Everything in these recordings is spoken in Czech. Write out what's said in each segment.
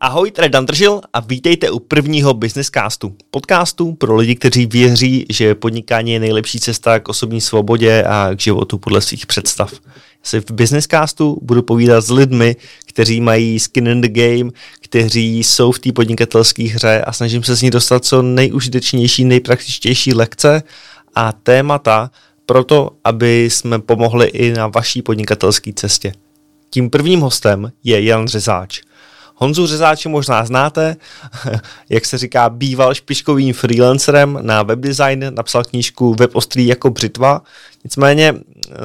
Ahoj, tady Dan Držil a vítejte u prvního Businesscastu. Podcastu pro lidi, kteří věří, že podnikání je nejlepší cesta k osobní svobodě a k životu podle svých představ. Já si v Businesscastu budu povídat s lidmi, kteří mají skin in the game, kteří jsou v té podnikatelské hře a snažím se z ní dostat co nejužitečnější, nejpraktičtější lekce a témata proto, aby jsme pomohli i na vaší podnikatelské cestě. Tím prvním hostem je Jan Řezáč. Honzu Řezáče možná znáte, jak se říká, býval špičkovým freelancerem na webdesign, napsal knížku Web ostrý jako břitva. Nicméně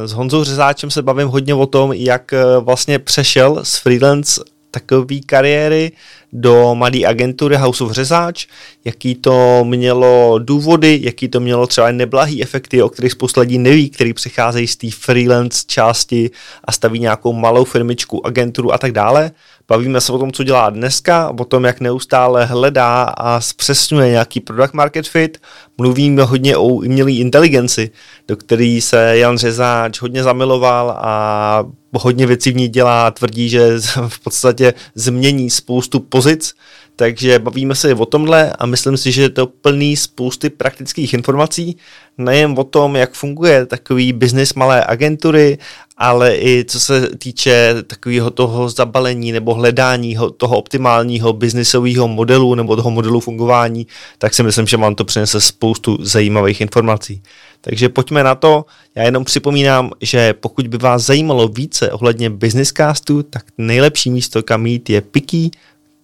s Honzou Řezáčem se bavím hodně o tom, jak eh, vlastně přešel z freelance takové kariéry do malé agentury House of Řezáč, jaký to mělo důvody, jaký to mělo třeba neblahý efekty, o kterých spousta lidí neví, který přicházejí z té freelance části a staví nějakou malou firmičku, agenturu a tak dále. Bavíme se o tom, co dělá dneska, o tom, jak neustále hledá a zpřesňuje nějaký product market fit. Mluvíme hodně o umělé inteligenci, do který se Jan Řezáč hodně zamiloval a hodně věcí v ní dělá tvrdí, že v podstatě změní spoustu pozic takže bavíme se o tomhle a myslím si, že je to plný spousty praktických informací, nejen o tom, jak funguje takový biznis malé agentury, ale i co se týče takového toho zabalení nebo hledání toho optimálního biznisového modelu nebo toho modelu fungování, tak si myslím, že vám to přinese spoustu zajímavých informací. Takže pojďme na to. Já jenom připomínám, že pokud by vás zajímalo více ohledně businesscastu, tak nejlepší místo, kam jít, je Piki,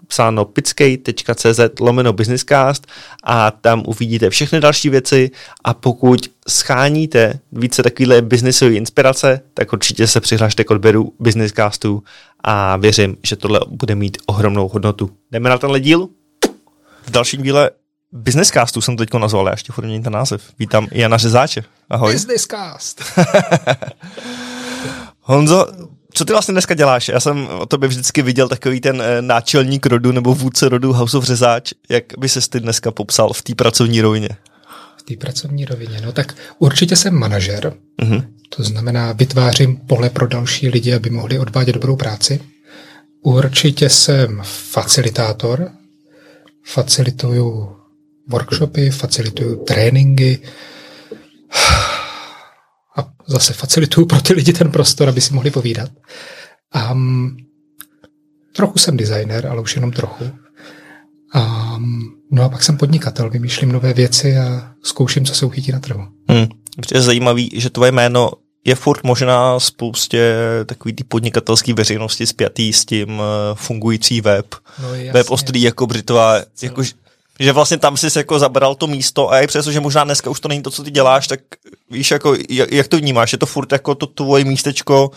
psáno pickej.cz lomeno businesscast a tam uvidíte všechny další věci a pokud scháníte více takovýhle biznisové inspirace, tak určitě se přihlašte k odběru businesscastu a věřím, že tohle bude mít ohromnou hodnotu. Jdeme na tenhle díl? V dalším díle Businesscastu jsem teď nazval, já ještě furt ten název. Vítám Jana Řezáče. Ahoj. Businesscast. Honzo, co ty vlastně dneska děláš? Já jsem o tobě vždycky viděl takový ten e, náčelník rodu nebo vůdce rodu House of Řezáč. Jak by se ty dneska popsal v té pracovní rovině? V té pracovní rovině? No tak určitě jsem manažer. Mm-hmm. To znamená, vytvářím pole pro další lidi, aby mohli odvádět dobrou práci. Určitě jsem facilitátor. Facilituju workshopy, facilituju tréninky zase facilituju pro ty lidi ten prostor, aby si mohli povídat. Um, trochu jsem designer, ale už jenom trochu. Um, no a pak jsem podnikatel, vymýšlím nové věci a zkouším, co se uchytí na trhu. Hmm. Je zajímavý, že tvoje jméno je furt možná spoustě takový ty podnikatelský veřejnosti spjatý s tím eh, fungující web. No, web ostrý jako Břitva, jako, že vlastně tam jsi jako zabral to místo a i přesto, že možná dneska už to není to, co ty děláš, tak víš, jako, jak to vnímáš? Je to furt jako to tvoje místečko,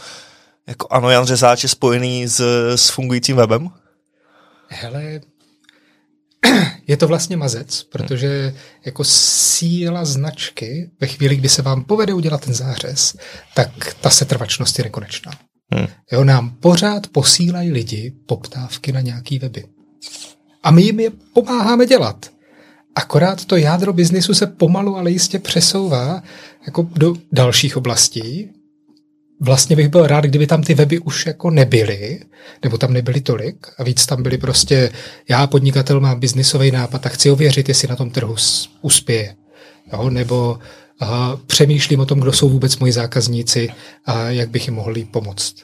jako ano, Jan Řezáč je spojený s, s fungujícím webem? Hele, je to vlastně mazec, protože jako síla značky ve chvíli, kdy se vám povede udělat ten zářez, tak ta setrvačnost je nekonečná. Hmm. Jo, nám pořád posílají lidi poptávky na nějaký weby. A my jim je pomáháme dělat. Akorát to jádro biznisu se pomalu, ale jistě přesouvá jako do dalších oblastí. Vlastně bych byl rád, kdyby tam ty weby už jako nebyly, nebo tam nebyly tolik a víc tam byly prostě, já podnikatel mám biznisový nápad a chci ověřit, jestli na tom trhu uspěje. Jo? Nebo a přemýšlím o tom, kdo jsou vůbec moji zákazníci a jak bych jim mohl pomoct.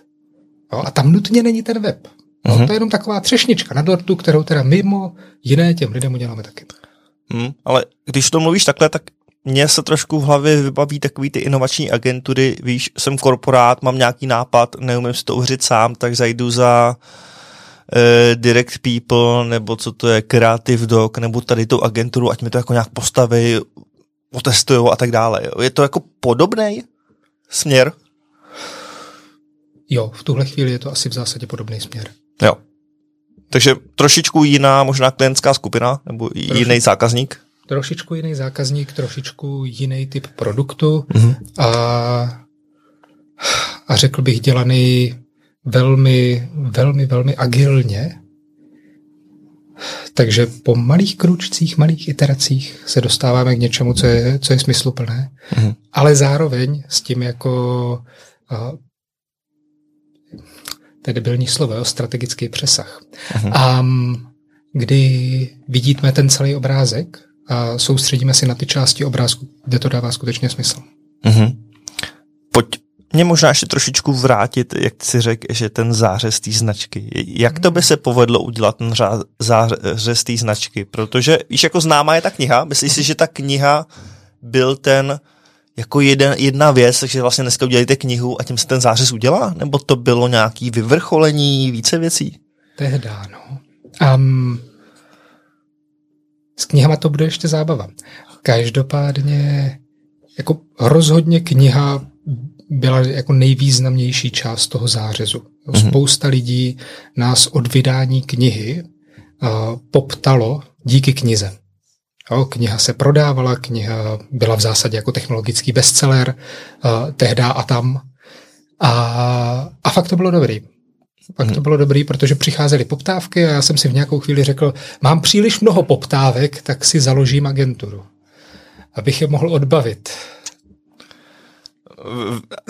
Jo? A tam nutně není ten web. No, mm-hmm. To je jenom taková třešnička na dortu, kterou teda mimo jiné těm lidem uděláme taky. Mm, ale když to mluvíš takhle, tak mně se trošku v hlavě vybaví takový ty inovační agentury, víš, jsem korporát, mám nějaký nápad, neumím si to uvěřit sám, tak zajdu za uh, Direct People, nebo co to je, Creative Doc, nebo tady tu agenturu, ať mi to jako nějak postaví, otestujou a tak dále. Jo. Je to jako podobný směr? Jo, v tuhle chvíli je to asi v zásadě podobný směr. Jo. Takže trošičku jiná možná klientská skupina nebo Troši, jiný zákazník? Trošičku jiný zákazník, trošičku jiný typ produktu mm-hmm. a, a řekl bych dělaný velmi, velmi, velmi agilně. Takže po malých kručcích, malých iteracích se dostáváme k něčemu, co je, co je smysluplné, mm-hmm. ale zároveň s tím jako to je debilní slovo, jo, strategický přesah. Uh-huh. A kdy vidíme ten celý obrázek a soustředíme si na ty části obrázku, kde to dává skutečně smysl. Uh-huh. Pojď mě možná ještě trošičku vrátit, jak si řekl, že ten zářez té značky. Jak to by se povedlo udělat ten zářez té značky? Protože, víš, jako známá je ta kniha, myslíš si, že ta kniha byl ten jako jeden, jedna věc, takže vlastně dneska udělejte knihu a tím se ten zářez udělá? Nebo to bylo nějaký vyvrcholení, více věcí? Tehda, no. Um, s knihama to bude ještě zábava. Každopádně jako rozhodně kniha byla jako nejvýznamnější část toho zářezu. Mm-hmm. Spousta lidí nás od vydání knihy uh, poptalo díky knize. Jo, kniha se prodávala, kniha byla v zásadě jako technologický bestseller uh, tehda a tam. A, a fakt to bylo dobrý. Pak to mhm. bylo dobrý, protože přicházely poptávky a já jsem si v nějakou chvíli řekl, mám příliš mnoho poptávek, tak si založím agenturu, abych je mohl odbavit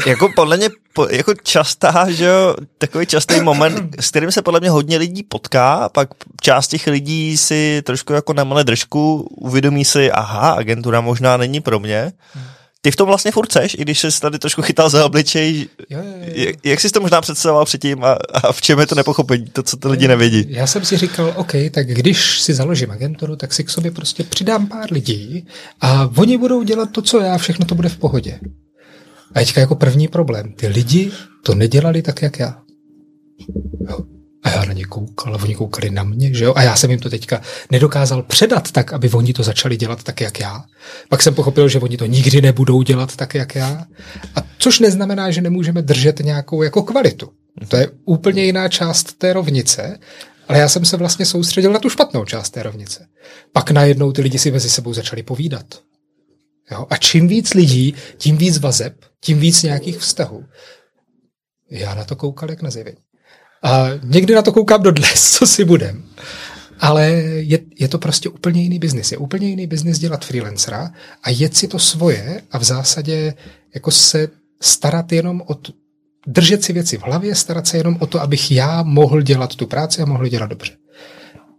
jako podle mě jako častá, že jo, takový častý moment, s kterým se podle mě hodně lidí potká, a pak část těch lidí si trošku jako namale držku, uvědomí si, aha, agentura možná není pro mě. Ty v tom vlastně furt seš, i když jsi tady trošku chytal za obličej. Jo, jo, jo. Jak, jak jsi to možná představoval předtím a, a v čem je to nepochopení, to, co ty lidi nevědí? Já jsem si říkal, OK, tak když si založím agenturu, tak si k sobě prostě přidám pár lidí a oni budou dělat to, co já, všechno to bude v pohodě. A teďka jako první problém. Ty lidi to nedělali tak, jak já. Jo. A já na ně koukal, oni koukali na mě, že jo? A já jsem jim to teďka nedokázal předat tak, aby oni to začali dělat tak, jak já. Pak jsem pochopil, že oni to nikdy nebudou dělat tak, jak já. A což neznamená, že nemůžeme držet nějakou jako kvalitu. To je úplně jiná část té rovnice, ale já jsem se vlastně soustředil na tu špatnou část té rovnice. Pak najednou ty lidi si mezi sebou začali povídat. Jo? A čím víc lidí, tím víc vazeb, tím víc nějakých vztahů. Já na to koukal jak na zjevení. A někdy na to koukám dodnes, co si budem. Ale je, je to prostě úplně jiný biznis. Je úplně jiný biznis dělat freelancera a jet si to svoje a v zásadě jako se starat jenom o t- držet si věci v hlavě, starat se jenom o to, abych já mohl dělat tu práci a mohl dělat dobře.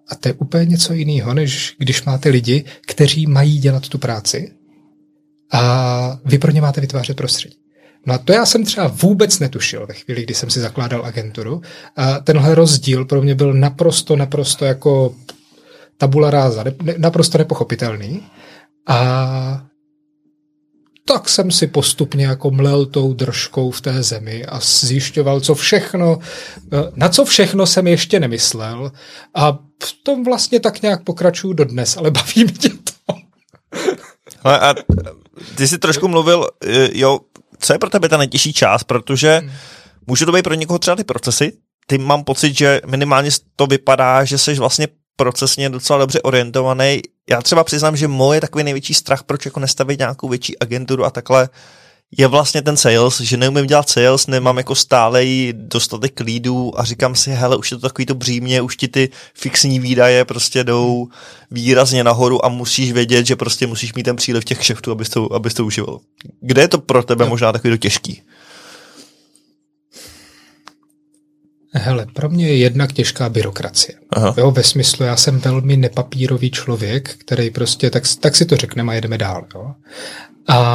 A to je úplně něco jiného, než když máte lidi, kteří mají dělat tu práci a vy pro ně máte vytvářet prostředí. No a to já jsem třeba vůbec netušil ve chvíli, kdy jsem si zakládal agenturu. A tenhle rozdíl pro mě byl naprosto, naprosto jako tabula ráza, ne, naprosto nepochopitelný. A tak jsem si postupně jako mlel tou držkou v té zemi a zjišťoval, co všechno, na co všechno jsem ještě nemyslel a v tom vlastně tak nějak pokračuju dodnes, ale baví mě to. A ty jsi trošku mluvil, eh, jo, co je pro tebe ta nejtěžší část, protože hmm. může to být pro někoho třeba ty procesy, ty mám pocit, že minimálně to vypadá, že jsi vlastně procesně docela dobře orientovaný. Já třeba přiznám, že moje takový největší strach, proč jako nestavit nějakou větší agenturu a takhle, je vlastně ten sales, že neumím dělat sales, nemám jako stále dostatek lídů a říkám si, hele, už je to takový to břímě, už ti ty fixní výdaje prostě jdou výrazně nahoru a musíš vědět, že prostě musíš mít ten příliv těch kšeftů, abys to, abys to užíval. Kde je to pro tebe no. možná takový to těžký? Hele, pro mě je jednak těžká byrokracie. Aha. Jo, ve smyslu, já jsem velmi nepapírový člověk, který prostě, tak, tak si to řekneme a jedeme dál. Jo.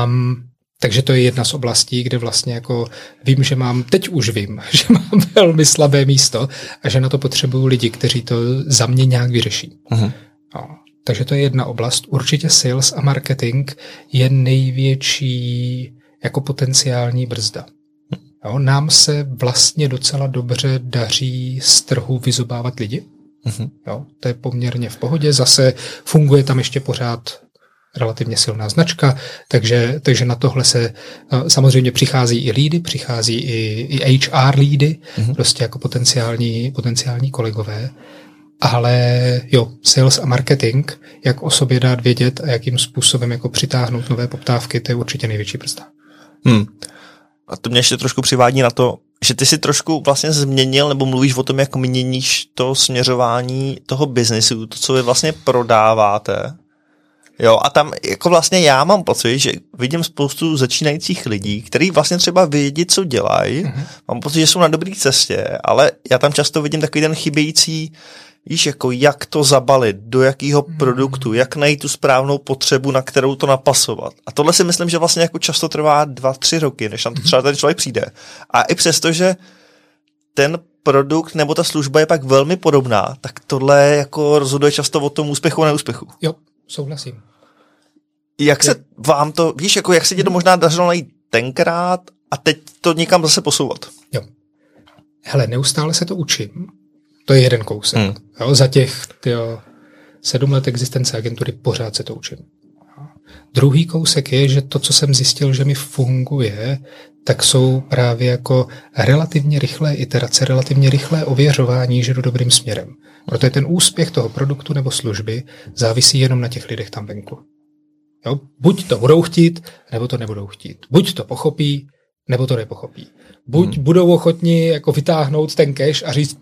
Um, takže to je jedna z oblastí, kde vlastně jako vím, že mám, teď už vím, že mám velmi slabé místo a že na to potřebuju lidi, kteří to za mě nějak vyřeší. Uh-huh. No, takže to je jedna oblast. Určitě sales a marketing je největší jako potenciální brzda. Jo, nám se vlastně docela dobře daří z trhu vyzobávat lidi. Uh-huh. Jo, to je poměrně v pohodě. Zase funguje tam ještě pořád relativně silná značka, takže, takže na tohle se eh, samozřejmě přichází i lídy, přichází i, i HR lídy, mm-hmm. prostě jako potenciální, potenciální kolegové. Ale jo, sales a marketing, jak o sobě dát vědět a jakým způsobem jako přitáhnout nové poptávky, to je určitě největší brzda. Hmm. A to mě ještě trošku přivádí na to, že ty si trošku vlastně změnil, nebo mluvíš o tom, jak měníš to směřování toho biznesu, to, co vy vlastně prodáváte, Jo, a tam jako vlastně já mám pocit, že vidím spoustu začínajících lidí, kteří vlastně třeba vědí, co dělají. Mm-hmm. Mám pocit, že jsou na dobré cestě, ale já tam často vidím takový ten chybějící víš, jako jak to zabalit, do jakého mm. produktu, jak najít tu správnou potřebu, na kterou to napasovat. A tohle si myslím, že vlastně jako často trvá dva, tři roky, než tam to třeba ten člověk přijde. A i přesto, že ten produkt nebo ta služba je pak velmi podobná, tak tohle jako rozhoduje často o tom úspěchu a neúspěchu. Jo, souhlasím. Jak se vám to, víš, jako jak se ti to možná dařilo najít tenkrát a teď to někam zase posouvat? Jo. Hele, neustále se to učím. To je jeden kousek. Hmm. Jo, za těch tyjo, sedm let existence agentury pořád se to učím. Druhý kousek je, že to, co jsem zjistil, že mi funguje, tak jsou právě jako relativně rychlé iterace, relativně rychlé ověřování, že jdu dobrým směrem. Protože ten úspěch toho produktu nebo služby závisí jenom na těch lidech tam venku. Jo? Buď to budou chtít, nebo to nebudou chtít. Buď to pochopí, nebo to nepochopí. Buď hmm. budou ochotni jako vytáhnout ten cash a říct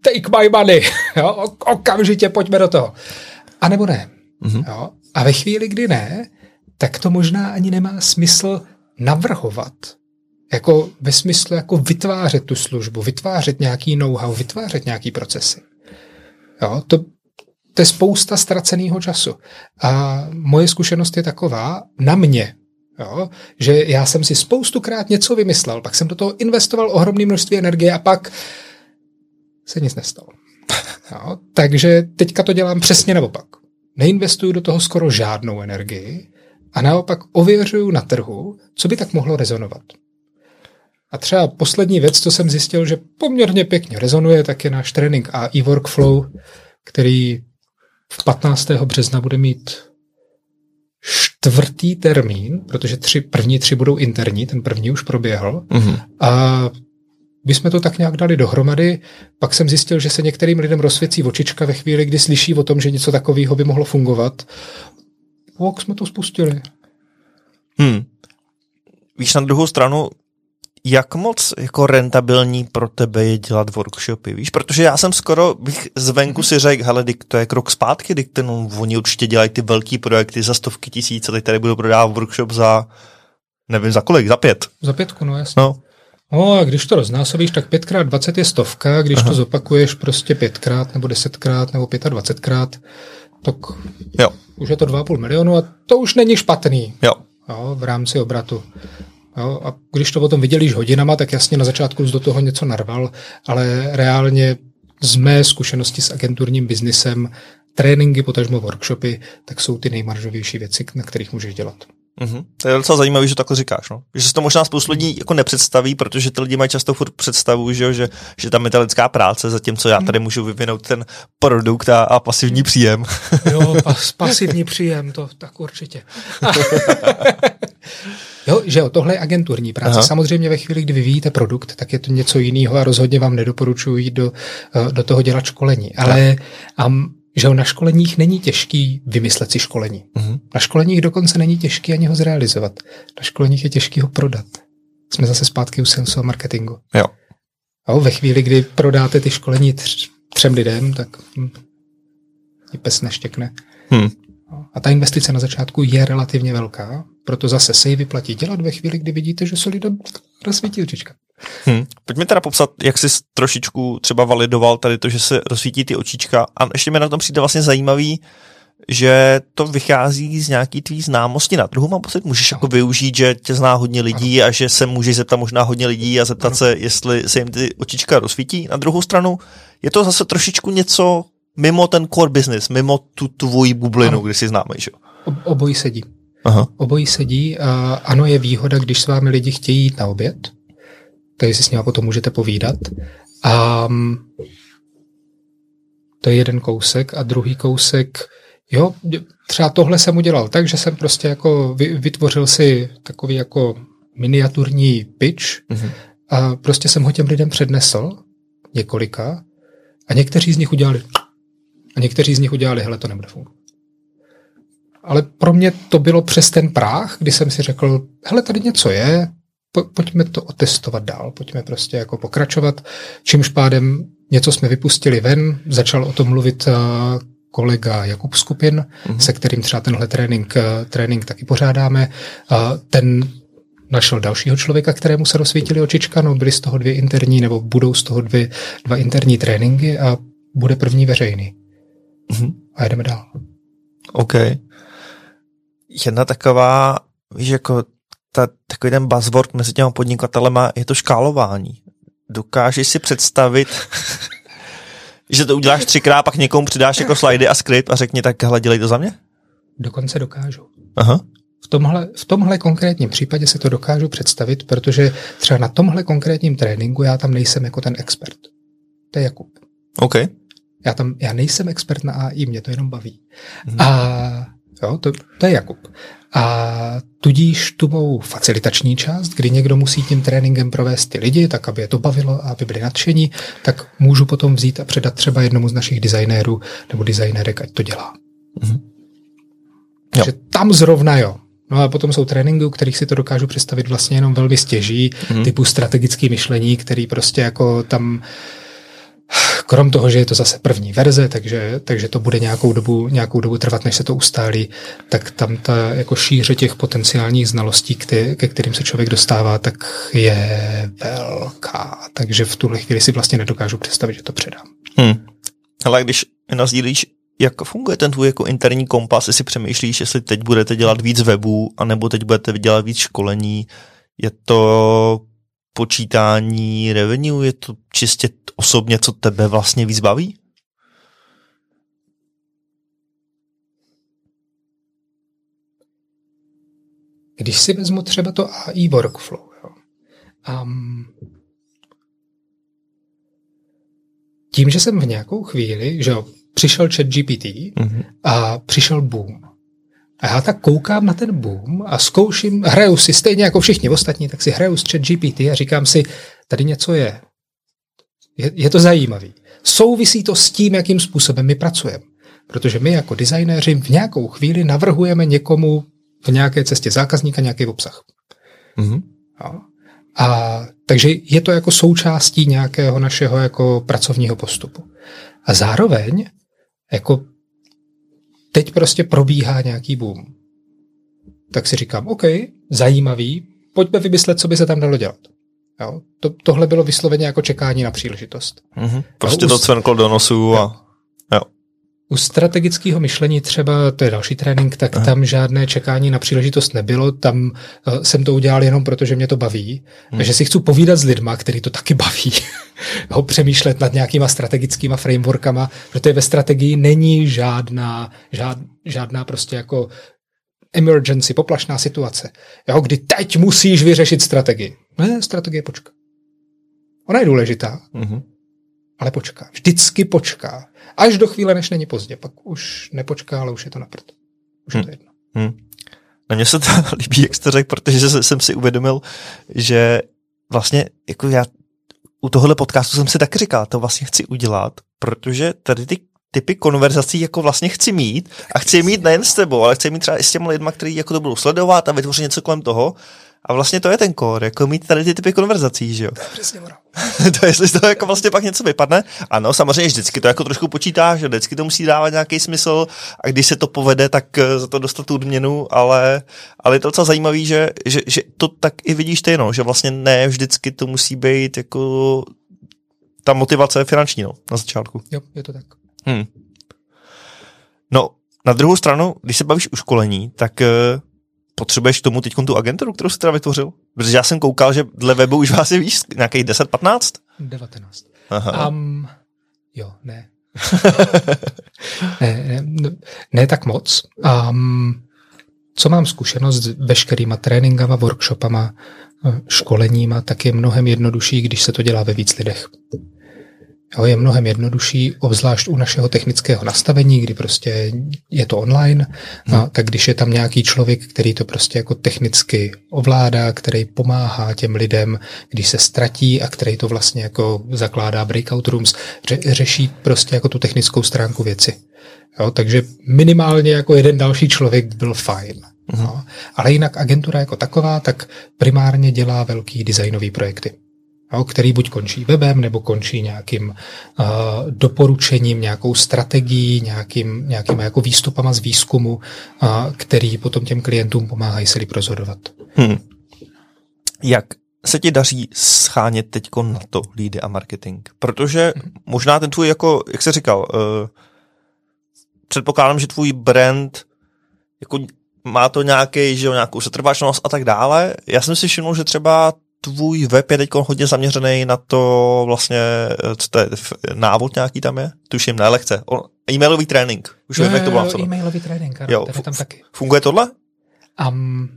take my money, jo? okamžitě pojďme do toho. A nebo ne. Hmm. Jo? A ve chvíli, kdy ne, tak to možná ani nemá smysl navrhovat. Jako ve smyslu jako vytvářet tu službu, vytvářet nějaký know-how, vytvářet nějaký procesy. Jo, to, to je spousta ztraceného času. A moje zkušenost je taková, na mě, jo, že já jsem si spoustukrát něco vymyslel, pak jsem do toho investoval ohromné množství energie a pak se nic nestalo. Jo, takže teďka to dělám přesně naopak. Neinvestuju do toho skoro žádnou energii a naopak ověřuju na trhu, co by tak mohlo rezonovat. A třeba poslední věc, co jsem zjistil, že poměrně pěkně rezonuje, tak je náš trénink a e-workflow, který v 15. března bude mít čtvrtý termín, protože tři, první tři budou interní, ten první už proběhl. Mm-hmm. A my jsme to tak nějak dali dohromady, pak jsem zjistil, že se některým lidem rozsvěcí očička ve chvíli, kdy slyší o tom, že něco takového by mohlo fungovat. Ok, jsme to spustili. Hmm. Víš, na druhou stranu, jak moc jako rentabilní pro tebe je dělat workshopy, víš? Protože já jsem skoro, bych zvenku si řekl, hele, dik, to je krok zpátky, dik, ten, no, oni určitě dělají ty velký projekty za stovky tisíc a teď tady budou prodávat workshop za, nevím, za kolik, za pět. Za pětku, no jasně. No. No a když to roznásobíš, tak 5x20 je stovka, když Aha. to zopakuješ prostě pětkrát nebo desetkrát nebo 25krát, tak jo. už je to 2,5 milionu a to už není špatný jo. Jo, v rámci obratu. Jo, a když to potom vidělíš hodinama, tak jasně na začátku do toho něco narval, ale reálně z mé zkušenosti s agenturním biznisem, tréninky, potažmo workshopy, tak jsou ty nejmaržovější věci, na kterých můžeš dělat. Mm-hmm. To je docela zajímavé, že to takhle říkáš. No? Že se to možná spoustu lidí jako nepředstaví, protože ty lidi mají často furt představu, že, že, že tam je ta lidská práce, zatímco já tady můžu vyvinout ten produkt a, a pasivní příjem. Jo, pas, pasivní příjem, to tak určitě. jo, že jo, tohle je agenturní práce. Aha. Samozřejmě ve chvíli, kdy vyvíjíte produkt, tak je to něco jiného a rozhodně vám nedoporučuji do, eh, do toho dělat školení. Ale um, že na školeních není těžký vymyslet si školení. Uh-huh. Na školeních dokonce není těžký ani ho zrealizovat. Na školeních je těžký ho prodat. Jsme zase zpátky u salesu a marketingu. Jo. jo ve chvíli, kdy prodáte ty školení tř- třem lidem, tak hm, pes neštěkne. Hmm. A ta investice na začátku je relativně velká, proto zase se ji vyplatí dělat ve chvíli, kdy vidíte, že se lidem rozsvítí očička. Hmm. Pojďme teda popsat, jak jsi trošičku třeba validoval tady to, že se rozsvítí ty očička. A ještě mi na tom přijde vlastně zajímavý, že to vychází z nějaký tvý známosti na trhu. Mám pocit, můžeš jako využít, že tě zná hodně lidí a že se můžeš zeptat možná hodně lidí a zeptat se, jestli se jim ty očička rozsvítí. Na druhou stranu je to zase trošičku něco mimo ten core business, mimo tu tvoji bublinu, ano. kdy si známe, že jo? Obojí sedí. Aha. Obojí sedí a ano, je výhoda, když s vámi lidi chtějí jít na oběd, takže si s nimi potom můžete povídat. A to je jeden kousek a druhý kousek, jo, třeba tohle jsem udělal tak, že jsem prostě jako vytvořil si takový jako miniaturní pitch mm-hmm. a prostě jsem ho těm lidem přednesl, několika, a někteří z nich udělali a někteří z nich udělali, hele, to nebude fungovat. Ale pro mě to bylo přes ten práh, kdy jsem si řekl, hele, tady něco je, po, pojďme to otestovat dál, pojďme prostě jako pokračovat, čímž pádem něco jsme vypustili ven, začal o tom mluvit uh, kolega Jakub Skupin, mm-hmm. se kterým třeba tenhle trénink, trénink taky pořádáme. Ten našel dalšího člověka, kterému se rozsvítili očička, no byly z toho dvě interní, nebo budou z toho dvě, dva interní tréninky a bude první veřejný. Mm-hmm. A jdeme dál. OK. Jedna taková, víš, jako ta, takový ten buzzword mezi těma podnikatelema je to škálování. Dokážeš si představit, že to uděláš třikrát, pak někomu přidáš jako slidy a skript a řekni tak, hele, dělej to za mě? Dokonce dokážu. Aha. V tomhle, v tomhle konkrétním případě se to dokážu představit, protože třeba na tomhle konkrétním tréninku já tam nejsem jako ten expert. To je Jakub. OK. Já tam, já nejsem expert na AI, mě to jenom baví. Hmm. A jo, to, to je Jakub. A tudíž tu mou facilitační část, kdy někdo musí tím tréninkem provést ty lidi, tak aby je to bavilo a aby byli nadšení, tak můžu potom vzít a předat třeba jednomu z našich designérů nebo designérek, ať to dělá. Mm-hmm. Takže tam zrovna jo. No a potom jsou tréninky, u kterých si to dokážu představit vlastně jenom velmi stěží, mm-hmm. typu strategický myšlení, který prostě jako tam Krom toho, že je to zase první verze, takže, takže to bude nějakou dobu, nějakou dobu trvat, než se to ustálí, tak tam ta jako šíře těch potenciálních znalostí, ke, ke kterým se člověk dostává, tak je velká. Takže v tuhle chvíli si vlastně nedokážu představit, že to předám. Hmm. Ale když nazdílíš, jak funguje ten tvůj jako interní kompas, jestli přemýšlíš, jestli teď budete dělat víc webů, anebo teď budete dělat víc školení, je to počítání revenue, je to čistě osobně, co tebe vlastně víc baví? Když si vezmu třeba to AI workflow, jo, um, tím, že jsem v nějakou chvíli, že jo, přišel chat GPT mm-hmm. a přišel boom. A já tak koukám na ten boom a zkouším, hraju si stejně jako všichni ostatní, tak si hraju s chat GPT a říkám si, tady něco je. Je, je to zajímavý. Souvisí to s tím, jakým způsobem my pracujeme. Protože my jako designéři v nějakou chvíli navrhujeme někomu v nějaké cestě zákazníka nějaký obsah. Mm-hmm. A, A takže je to jako součástí nějakého našeho jako pracovního postupu. A zároveň jako teď prostě probíhá nějaký boom. Tak si říkám, OK, zajímavý, pojďme vymyslet, co by se tam dalo dělat. Jo? To, tohle bylo vysloveně jako čekání na příležitost. Mm-hmm. Prostě jo, to cvenklo do nosu a... Jo. U strategického myšlení třeba, to je další trénink, tak Aha. tam žádné čekání na příležitost nebylo, tam uh, jsem to udělal jenom proto, že mě to baví, hmm. že si chci povídat s lidma, který to taky baví, ho přemýšlet nad nějakýma strategickýma frameworkama, protože ve strategii není žádná, žád, žádná prostě jako emergency, poplašná situace, jo, kdy teď musíš vyřešit strategii. Ne, strategie počká. Ona je důležitá, mm-hmm. ale počká. Vždycky počká. Až do chvíle, než není pozdě. Pak už nepočká, ale už je to na prd. Už hmm. je to jedno. Hmm. Na mě se to líbí, jak jste řekl, protože jsem si uvědomil, že vlastně jako já u tohohle podcastu jsem si taky říkal, to vlastně chci udělat, protože tady ty typy konverzací jako vlastně chci mít a chci je mít nejen s tebou, ale chci mít třeba i s těmi lidmi, kteří jako to budou sledovat a vytvořit něco kolem toho a vlastně to je ten kód, jako mít tady ty typy konverzací, že jo? To je přesně to jestli to jako vlastně pak něco vypadne. Ano, samozřejmě vždycky to jako trošku počítá, že vždycky to musí dávat nějaký smysl a když se to povede, tak eh, za to dostat tu odměnu, ale, ale je to docela zajímavý, že, že, že, to tak i vidíš ty, no, že vlastně ne vždycky to musí být jako ta motivace finanční, no, na začátku. Jo, je to tak. Hmm. No, na druhou stranu, když se bavíš o školení, tak uh, potřebuješ tomu teď tu agenturu, kterou jsi teda vytvořil? Protože já jsem koukal, že dle webu už vás je víš, nějakých 10-15? 19. Aha. Um, jo, ne. ne, ne, ne. Ne tak moc. Um, co mám zkušenost s veškerýma tréninkama, workshopama, eh, školeníma, tak je mnohem jednodušší, když se to dělá ve víc lidech. Jo, je mnohem jednodušší, obzvlášť u našeho technického nastavení, kdy prostě je to online, hmm. tak když je tam nějaký člověk, který to prostě jako technicky ovládá, který pomáhá těm lidem, když se ztratí a který to vlastně jako zakládá breakout rooms, ře, řeší prostě jako tu technickou stránku věci. Jo, takže minimálně jako jeden další člověk byl fajn. Hmm. No. Ale jinak agentura jako taková, tak primárně dělá velký designové projekty. Jo, který buď končí webem, nebo končí nějakým uh, doporučením, nějakou strategií, nějakým, nějakým jako výstupama z výzkumu, uh, který potom těm klientům pomáhají se líp rozhodovat. Hmm. Jak se ti daří schánět teď na to lídy a marketing? Protože možná ten tvůj, jako, jak jsi říkal, uh, předpokládám, že tvůj brand jako má to nějaký, že jo, nějakou setrvačnost a tak dále. Já jsem si všiml, že třeba tvůj web je teď hodně zaměřený na to vlastně, co to je, návod nějaký tam je? Tuším, ne, lehce. E-mailový trénink. Už vím, jak to bylo. E-mailový trénink, ano, jo, tam taky. Funguje tohle? Um,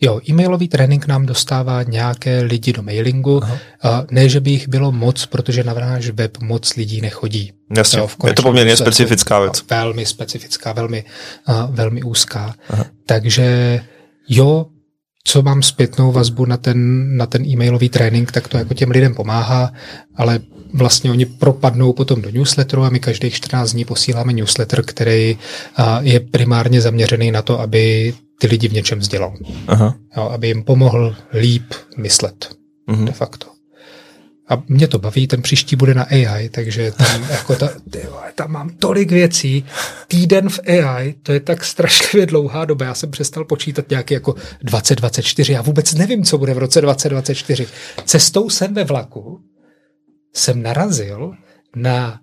Jo, e-mailový trénink nám dostává nějaké lidi do mailingu. Aha. Ne, že by jich bylo moc, protože na náš web moc lidí nechodí. Jasně, jo, je to poměrně specifická věc. Velmi specifická, velmi, uh, velmi úzká. Aha. Takže jo, co mám zpětnou vazbu na ten, na ten e-mailový trénink, tak to jako těm lidem pomáhá, ale vlastně oni propadnou potom do newsletteru a my každých 14 dní posíláme newsletter, který je primárně zaměřený na to, aby ty lidi v něčem vzdělal. Aha. Jo, aby jim pomohl líp myslet. Uh-huh. De facto. A mě to baví, ten příští bude na AI, takže tam, jako ta, tyhle, tam mám tolik věcí. Týden v AI, to je tak strašlivě dlouhá doba. Já jsem přestal počítat nějaký jako 2024. Já vůbec nevím, co bude v roce 2024. Cestou jsem ve vlaku jsem narazil na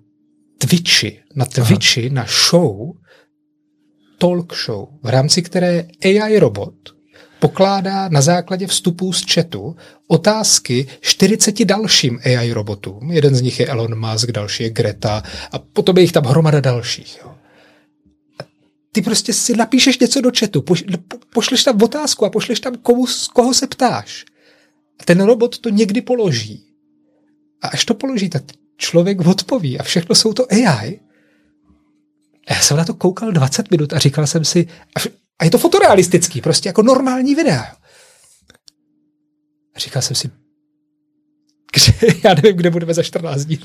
Twitchi, na Twitchi, Aha. na show, talk show, v rámci které AI robot pokládá na základě vstupů z chatu otázky 40 dalším AI robotům. Jeden z nich je Elon Musk, další je Greta a potom je jich tam hromada dalších. Jo. Ty prostě si napíšeš něco do chatu, poš, pošleš tam otázku a pošleš tam, komu, koho se ptáš. A ten robot to někdy položí. A až to položí, tak člověk odpoví a všechno jsou to AI. Já jsem na to koukal 20 minut a říkal jsem si, a je to fotorealistický, prostě jako normální videa. A říkal jsem si, kde, já nevím, kde budeme za 14 dní,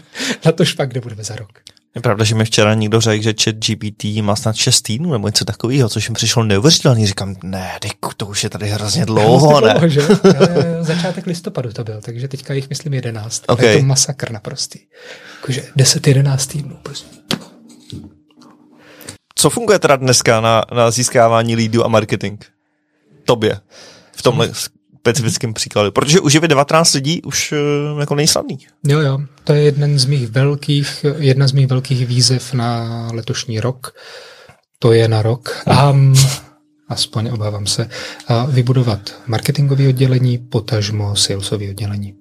na to špak, kde budeme za rok. Je pravda, že mi včera někdo řekl, že chat GPT má snad 6 týdnů nebo něco takového, což mi přišlo neuvěřitelný. Říkám, ne, deku, to už je tady hrozně dlouho, ne? Dlouho, že? Začátek listopadu to byl, takže teďka jich myslím 11. Okay. je to masakr naprostý. Jakože 10-11 týdnů prostě co funguje teda dneska na, na získávání lídů a marketing? Tobě. V tomhle hmm. specifickém příkladu. Protože uživit 19 lidí už uh, jako nejsladný. Jo, jo. To je jeden z mých velkých, jedna z mých velkých výzev na letošní rok. To je na rok. Um, aspoň obávám se, a vybudovat marketingové oddělení, potažmo salesové oddělení.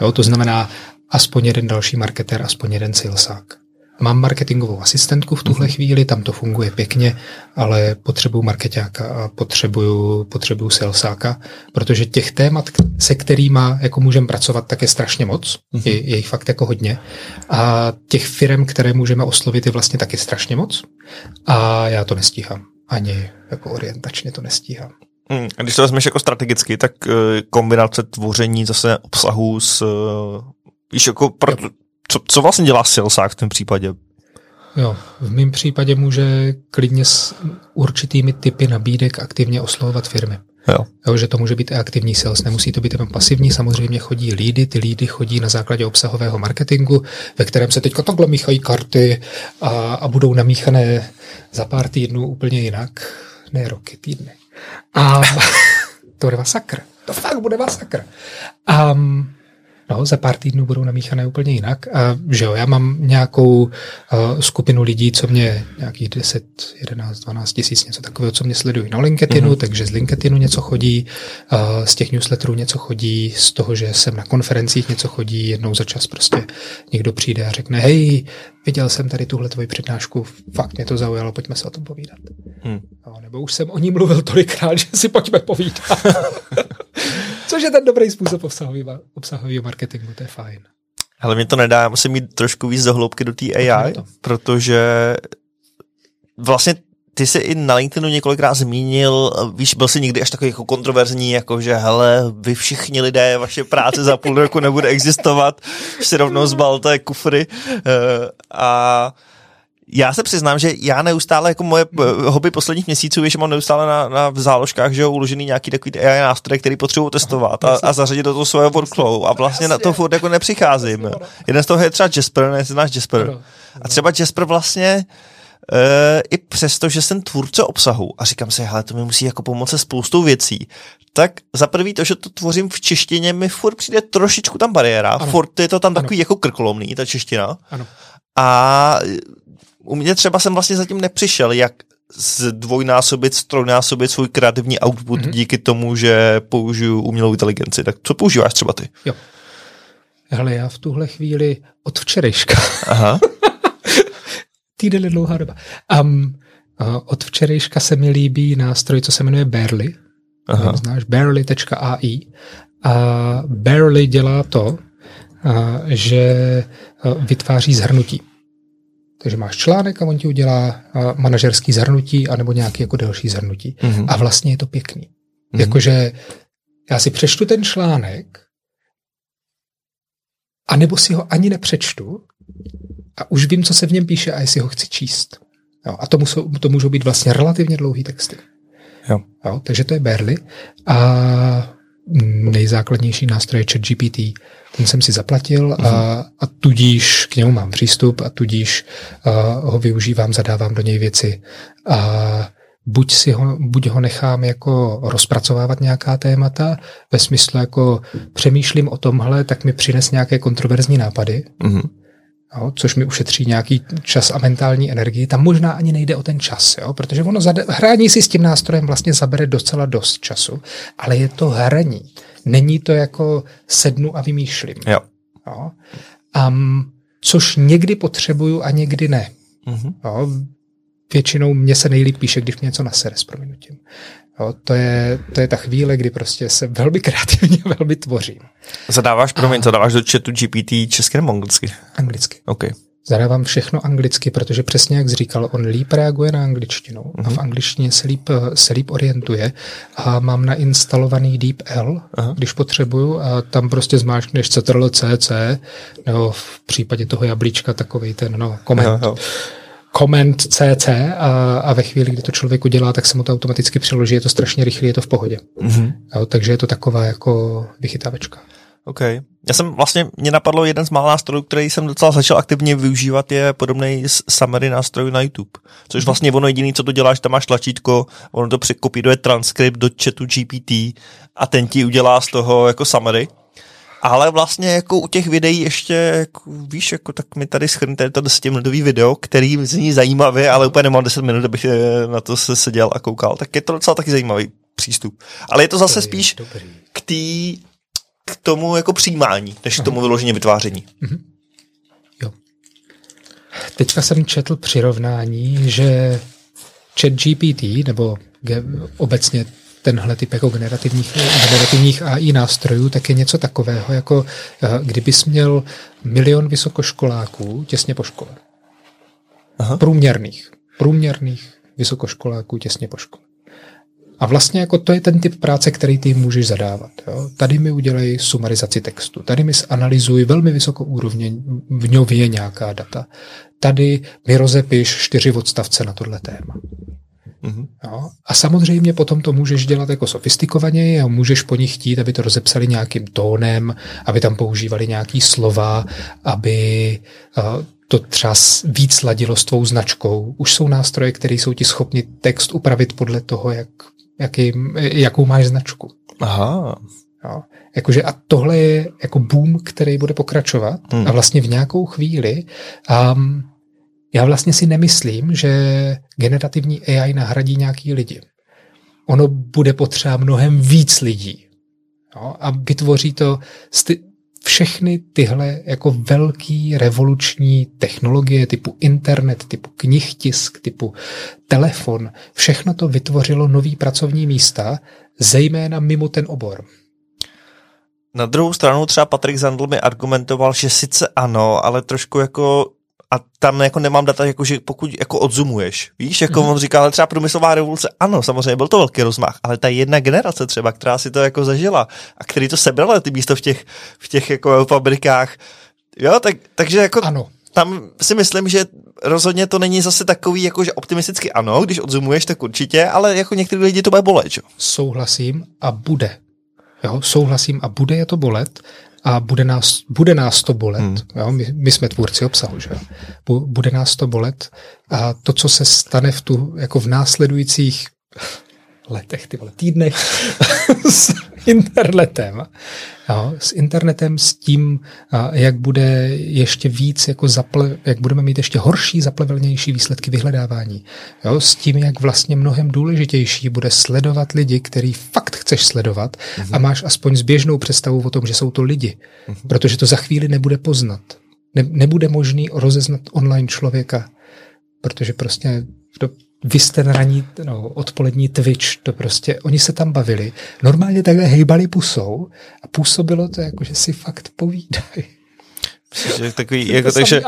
Jo, to znamená aspoň jeden další marketer, aspoň jeden salesák. Mám marketingovou asistentku v tuhle mhm. chvíli, tam to funguje pěkně, ale potřebuju marketáka a potřebuju, potřebuju salesáka, protože těch témat, se kterými jako můžeme pracovat, tak je strašně moc, mhm. je, je jich fakt jako hodně. A těch firm, které můžeme oslovit, je vlastně taky strašně moc. A já to nestíhám. Ani jako orientačně to nestíhám. Hmm, když to vezmeš jako strategicky, tak uh, kombinace tvoření zase obsahu s uh, víš, jako pro, co, co vlastně dělá salesák v tom případě? Jo, v mém případě může klidně s určitými typy nabídek aktivně oslovovat firmy. Jo. Jo, že to může být i aktivní sales, nemusí to být jenom pasivní, samozřejmě chodí lídy, ty lídy chodí na základě obsahového marketingu, ve kterém se teďka takhle míchají karty a, a budou namíchané za pár týdnů úplně jinak, ne roky, týdny. A to bude masakr, to fakt bude masakr. Um, No, za pár týdnů budou namíchané úplně jinak. A že jo, já mám nějakou uh, skupinu lidí, co mě nějakých 10, 11, 12 tisíc, něco takového, co mě sledují na LinkedInu, mm-hmm. takže z LinkedInu něco chodí, uh, z těch newsletterů něco chodí, z toho, že jsem na konferencích něco chodí, jednou za čas prostě někdo přijde a řekne, hej, viděl jsem tady tuhle tvoji přednášku, fakt mě to zaujalo, pojďme se o tom povídat. Hmm. No, nebo už jsem o ní mluvil tolikrát, že si pojďme povídat. Což je ten dobrý způsob obsahového, obsahového marketingu, to je fajn. Ale mě to nedá, já musím mít trošku víc do hloubky do té AI, protože vlastně ty jsi i na LinkedInu několikrát zmínil, víš, byl jsi někdy až takový jako kontroverzní, jako že hele, vy všichni lidé, vaše práce za půl roku nebude existovat, si rovnou zbalte kufry uh, a Já se přiznám, že já neustále, jako moje eh, hobby posledních měsíců je, že mám neustále na, na záložkách, že jo, uložený nějaký takový AI nástroj, který potřebuji testovat a, a zařadit do toho svého workflow a vlastně na to furt jako nepřicházím. Jeden z toho je třeba Jasper, ne, znáš Jasper. A třeba Jasper vlastně Uh, i přesto, že jsem tvůrce obsahu a říkám si, hele, to mi musí jako pomoct se spoustou věcí, tak za prvý to, že to tvořím v češtině, mi furt přijde trošičku tam bariéra, ano. furt je to tam takový ano. jako krkolomný, ta čeština. Ano. A u mě třeba jsem vlastně zatím nepřišel, jak zdvojnásobit, strojnásobit svůj kreativní output mm-hmm. díky tomu, že použiju umělou inteligenci. Tak co používáš třeba ty? Jo. Hele, já v tuhle chvíli od včerejška. Aha. Týden je dlouhá doba. Um, od včerejška se mi líbí nástroj, co se jmenuje Barely. Aha. Znáš barely.ai. A Barely dělá to, že vytváří zhrnutí. Takže máš článek a on ti udělá manažerský zhrnutí anebo nějaký jako delší zhrnutí. Mm-hmm. A vlastně je to pěkný. Mm-hmm. Jakože já si přečtu ten článek a nebo si ho ani nepřečtu a už vím, co se v něm píše a jestli ho chci číst. Jo, a to, musou, to můžou být vlastně relativně dlouhý texty. Jo. Jo, takže to je Berly. A nejzákladnější nástroj je ChatGPT. Ten jsem si zaplatil a, mhm. a tudíž k němu mám přístup a tudíž a, ho využívám, zadávám do něj věci. A buď, si ho, buď ho nechám jako rozpracovávat nějaká témata, ve smyslu jako přemýšlím o tomhle, tak mi přines nějaké kontroverzní nápady, mm-hmm jo, což mi ušetří nějaký čas a mentální energii, tam možná ani nejde o ten čas, jo, protože ono zade- hraní si s tím nástrojem vlastně zabere docela dost času, ale je to hraní. Není to jako sednu a vymýšlím. Jo. Jo. Um, což někdy potřebuju a někdy ne. Mm-hmm. Jo. Většinou mě se nejlíp píše, když mě něco nasere s prominutím. Jo, to, je, to je ta chvíle, kdy prostě se velmi kreativně velmi tvořím. Zadáváš, promiň, zadáváš do chatu GPT česky nebo anglicky? Anglicky. OK. Zadávám všechno anglicky, protože přesně jak jsi říkal, on líp reaguje na angličtinu uh-huh. a v mhm. angličtině se líp, se líp orientuje a mám nainstalovaný DeepL, uh-huh. když potřebuju a tam prostě zmáčkneš Ctrl CC nebo v případě toho jablíčka takový ten no, koment. Uh-huh command CC a, a ve chvíli, kdy to člověk udělá, tak se mu to automaticky přeloží, je to strašně rychlé, je to v pohodě. Mm-hmm. Jo, takže je to taková jako vychytávečka. OK. Já jsem vlastně, mě napadlo jeden z mála nástrojů, který jsem docela začal aktivně využívat, je podobný summary nástroj na YouTube. Což mhm. vlastně ono jediné, co to děláš, tam máš tlačítko, ono to překopíruje transkript do chatu GPT a ten ti udělá z toho jako summary ale vlastně jako u těch videí ještě, jako, víš, jako tak mi tady schrňte to desetiminutový video, který zní zajímavě, ale úplně nemám 10 minut, abych eh, na to se seděl a koukal, tak je to docela taky zajímavý přístup. Ale je to zase dobrý, spíš dobrý. k tý, k tomu jako přijímání, než k tomu vyloženě vytváření. Mm-hmm. Jo. Teďka jsem četl přirovnání, že chat GPT, nebo obecně tenhle typ jako generativních, generativních AI nástrojů, tak je něco takového, jako eh, kdybys měl milion vysokoškoláků těsně po škole. Aha. Průměrných. Průměrných vysokoškoláků těsně po škole. A vlastně jako to je ten typ práce, který ty můžeš zadávat. Jo? Tady mi udělej sumarizaci textu, tady mi analyzuj velmi vysokou úrovně v něvě nějaká data. Tady mi rozepiš čtyři odstavce na tohle téma. Mm-hmm. Jo? A samozřejmě potom to můžeš dělat jako sofistikovaněji a můžeš po nich chtít, aby to rozepsali nějakým tónem, aby tam používali nějaký slova, aby uh, to třeba víc sladilo s tvou značkou. Už jsou nástroje, které jsou ti schopni text upravit podle toho, jak, jaký, jakou máš značku. Aha. Jo. Jakože a tohle je jako boom, který bude pokračovat hmm. a vlastně v nějakou chvíli um, já vlastně si nemyslím, že generativní AI nahradí nějaký lidi. Ono bude potřeba mnohem víc lidí. Jo? A vytvoří to sty- všechny tyhle jako velký revoluční technologie typu internet, typu knihtisk, typu telefon, všechno to vytvořilo nový pracovní místa, zejména mimo ten obor. Na druhou stranu třeba Patrik Zandl mi argumentoval, že sice ano, ale trošku jako a tam jako nemám data, jako že pokud jako odzumuješ, víš, jako mm-hmm. on říká, ale třeba průmyslová revoluce, ano, samozřejmě byl to velký rozmach, ale ta jedna generace třeba, která si to jako zažila a který to sebrala ty místo v těch, v těch jako fabrikách, jo, tak, takže jako ano. tam si myslím, že rozhodně to není zase takový, jako že optimisticky ano, když odzumuješ, tak určitě, ale jako některý lidi to bude bolet, že? Souhlasím a bude. Jo, souhlasím a bude je to bolet a bude nás, bude nás to bolet. Hmm. Jo, my, my jsme tvůrci obsahu, že Bude nás to bolet a to, co se stane v tu, jako v následujících letech, ty vole, týdnech s internetem. Jo, s internetem, s tím, jak bude ještě víc, jako zaple, jak budeme mít ještě horší, zaplevelnější výsledky vyhledávání. Jo, s tím, jak vlastně mnohem důležitější bude sledovat lidi, který fakt chceš sledovat mm-hmm. a máš aspoň zběžnou představu o tom, že jsou to lidi. Mm-hmm. Protože to za chvíli nebude poznat. Ne, nebude možný rozeznat online člověka, protože prostě v vy jste raní, no, odpolední Twitch, to prostě, oni se tam bavili, normálně takhle hejbali pusou a působilo to jako, že si fakt povídají. Takový, jako, takže,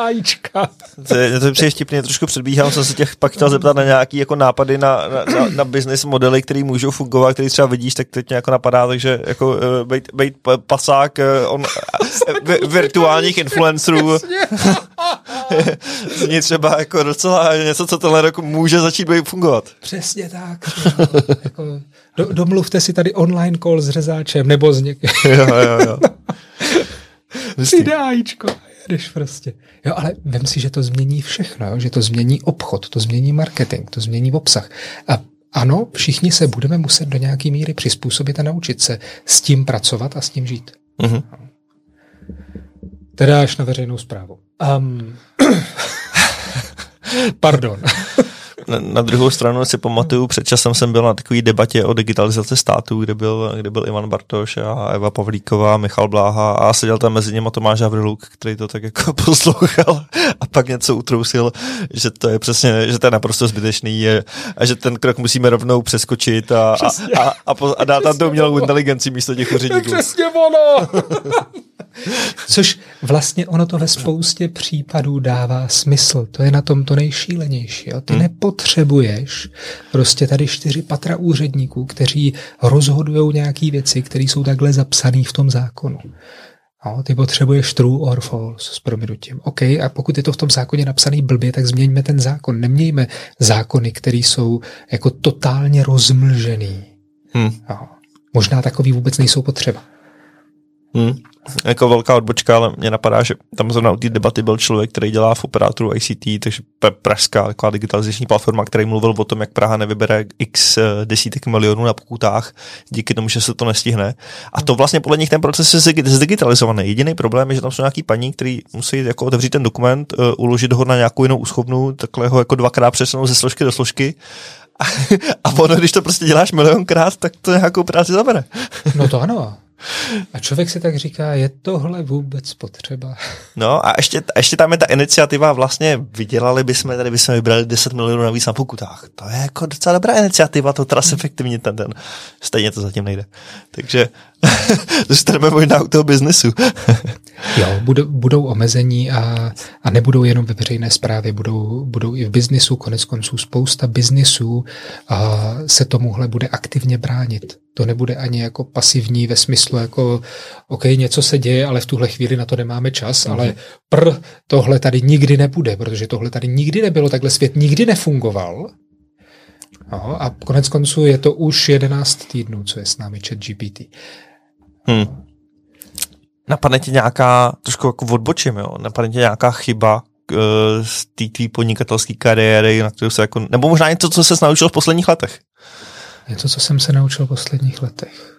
to, je, to přijde vtipně, trošku předbíhám, jsem se těch pak chtěl zeptat na nějaký jako nápady na, na, na, na business modely, které můžou fungovat, který třeba vidíš, tak teď mě jako napadá, takže jako uh, být, být pasák uh, on, uh, virtuálních influencerů zní třeba jako docela něco, co tenhle rok může začít být fungovat. Přesně tak. jako, do, domluvte si tady online call s řezáčem nebo s někým. jo, jo, jo. Přijde ajíčko jedeš prostě. Jo, ale vem si, že to změní všechno, jo? že to změní obchod, to změní marketing, to změní obsah. A ano, všichni se budeme muset do nějaké míry přizpůsobit a naučit se s tím pracovat a s tím žít. Mm-hmm. Teda až na veřejnou zprávu. Um, pardon. Na, na druhou stranu si pamatuju, před časem jsem byl na takové debatě o digitalizaci státu, kde byl, kde byl Ivan Bartoš a Eva Pavlíková, Michal Bláha a seděl tam mezi nimi Tomáš Havriluk, který to tak jako poslouchal a pak něco utrousil, že to je přesně, že to je naprosto zbytečný je, a že ten krok musíme rovnou přeskočit a, a, a, a, a dát tam to umělou inteligenci místo těch úředníků. Přesně ono! Což vlastně ono to ve spoustě případů dává smysl. To je na tom to nejšílenější. Jo? Ty hmm. nepotřebuješ prostě tady čtyři patra úředníků, kteří rozhodují nějaké věci, které jsou takhle zapsané v tom zákonu. No, ty potřebuješ true or false s proměnutím. OK, a pokud je to v tom zákoně napsaný blbě, tak změňme ten zákon. Nemějme zákony, které jsou jako totálně rozmlžený. Hmm. No, možná takový vůbec nejsou potřeba. Hmm. Jako velká odbočka, ale mě napadá, že tam zrovna u té debaty byl člověk, který dělá v operátoru ICT, takže pražská taková digitalizační platforma, který mluvil o tom, jak Praha nevybere x eh, desítek milionů na pokutách díky tomu, že se to nestihne. A to vlastně podle nich ten proces je zdigitalizovaný. Jediný problém je, že tam jsou nějaký paní, který musí jako otevřít ten dokument, uh, uložit ho na nějakou jinou úschovnu, takhle ho jako dvakrát přesunout ze složky do složky a, a ono, když to prostě děláš milionkrát, tak to nějakou práci zabere. No to ano. A člověk si tak říká, je tohle vůbec potřeba? No a ještě, ještě tam je ta iniciativa, vlastně vydělali bychom, tady bychom vybrali 10 milionů navíc na pokutách. To je jako docela dobrá iniciativa, to tras efektivně ten den. Stejně to zatím nejde. Takže zůstaneme možná u toho biznesu. jo, budou, budou omezení a, a nebudou jenom ve veřejné správě, budou, budou i v biznisu, konec konců spousta biznisů a se tomuhle bude aktivně bránit. To nebude ani jako pasivní ve smyslu jako OK, něco se děje, ale v tuhle chvíli na to nemáme čas, mm-hmm. ale pr, tohle tady nikdy nebude, protože tohle tady nikdy nebylo, takhle svět nikdy nefungoval. No, a konec konců je to už 11 týdnů, co je s námi chat GPT. Hmm. Napadne ti nějaká, trošku jako odbočím, jo, napadne ti nějaká chyba uh, z té tvý podnikatelské kariéry, na kterou se jako, nebo možná něco, co se naučil v posledních letech? Něco, co jsem se naučil v posledních letech.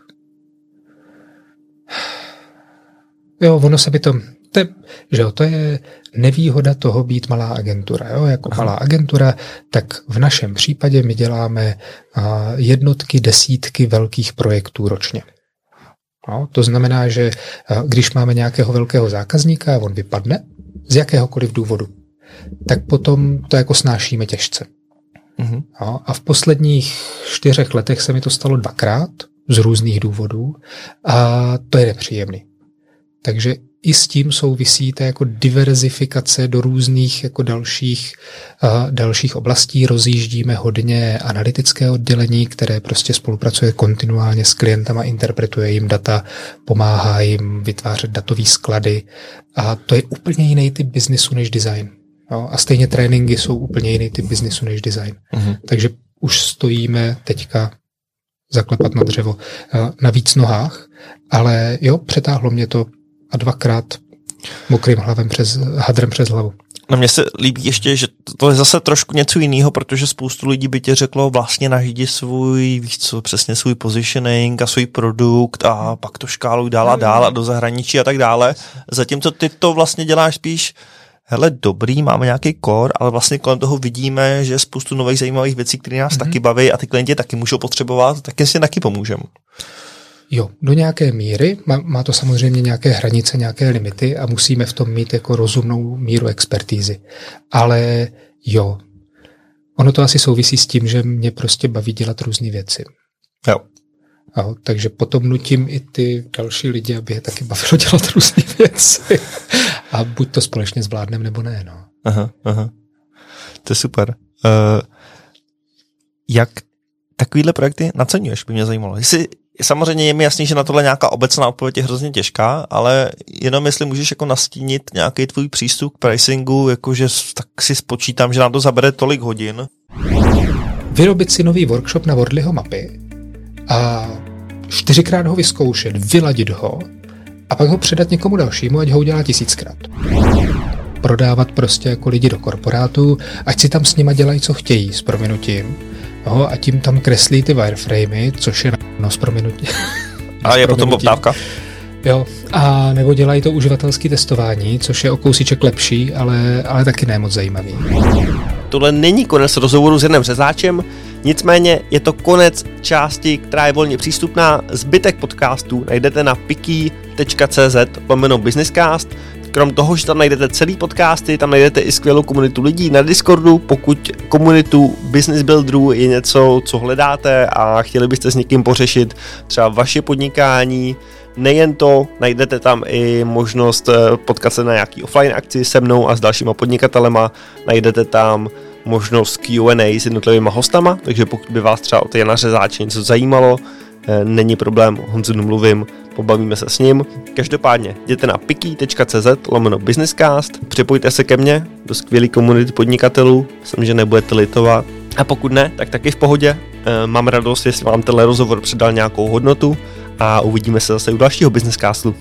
Jo, ono se by to, to je, že jo, to je nevýhoda toho být malá agentura. Jo? Jako Aha. malá agentura, tak v našem případě my děláme jednotky, desítky velkých projektů ročně. No, to znamená, že když máme nějakého velkého zákazníka a on vypadne z jakéhokoliv důvodu, tak potom to jako snášíme těžce. Mm-hmm. No, a v posledních čtyřech letech se mi to stalo dvakrát z různých důvodů a to je nepříjemný. Takže i s tím souvisí ta jako diverzifikace do různých jako dalších, uh, dalších oblastí. Rozjíždíme hodně analytické oddělení, které prostě spolupracuje kontinuálně s klientama, interpretuje jim data, pomáhá jim vytvářet datové sklady a to je úplně jiný typ biznisu než design. Jo? A stejně tréninky jsou úplně jiný typ biznisu než design. Uh-huh. Takže už stojíme teďka zaklepat na dřevo na víc nohách, ale jo, přetáhlo mě to a dvakrát mokrým hlavem přes, hadrem přes hlavu. No mně se líbí ještě, že to je zase trošku něco jiného, protože spoustu lidí by tě řeklo vlastně nařídit svůj, víš co, přesně svůj positioning a svůj produkt a pak to škáluj dál a dál a do zahraničí a tak dále. Zatímco ty to vlastně děláš spíš hele, dobrý, máme nějaký core, ale vlastně kolem toho vidíme, že je spoustu nových zajímavých věcí, které nás mm-hmm. taky baví a ty klienti taky můžou potřebovat, tak si taky pomůžeme. Jo, do nějaké míry. Má, má to samozřejmě nějaké hranice, nějaké limity a musíme v tom mít jako rozumnou míru expertízy. Ale jo, ono to asi souvisí s tím, že mě prostě baví dělat různé věci. Jo. Jo, takže potom nutím i ty další lidi, aby je taky bavilo dělat různé věci. A buď to společně zvládneme, nebo ne. No. Aha, aha. To je super. Uh, jak takovýhle projekty naceňuješ, by mě zajímalo. Jestli, samozřejmě je mi jasný, že na tohle nějaká obecná odpověď je hrozně těžká, ale jenom jestli můžeš jako nastínit nějaký tvůj přístup k pricingu, jakože tak si spočítám, že nám to zabere tolik hodin. Vyrobit si nový workshop na Wordlyho mapy a čtyřikrát ho vyzkoušet, vyladit ho a pak ho předat někomu dalšímu, ať ho udělá tisíckrát. Prodávat prostě jako lidi do korporátu, ať si tam s nima dělají, co chtějí, s prominutím. No, a tím tam kreslí ty wireframey, což je no s prominutím. A je potom poptávka? Jo, a nebo dělají to uživatelské testování, což je o kousíček lepší, ale, ale taky ne moc zajímavý. Tohle není konec rozhovoru s Janem Řezáčem, nicméně je to konec části, která je volně přístupná. Zbytek podcastů najdete na piki.cz lomeno businesscast. Krom toho, že tam najdete celý podcasty, tam najdete i skvělou komunitu lidí na Discordu. Pokud komunitu business builderů je něco, co hledáte a chtěli byste s někým pořešit třeba vaše podnikání, Nejen to, najdete tam i možnost eh, potkat se na nějaký offline akci se mnou a s dalšíma podnikatelema, najdete tam možnost Q&A s jednotlivými hostama, takže pokud by vás třeba o té Jana Řezáče něco zajímalo, není problém, Honzu mluvím, pobavíme se s ním. Každopádně jděte na piki.cz lomeno businesscast, připojte se ke mně do skvělé komunity podnikatelů, myslím, že nebudete litovat. A pokud ne, tak taky v pohodě. Eh, mám radost, jestli vám tenhle rozhovor předal nějakou hodnotu, a uvidíme se zase u dalšího Business Castu.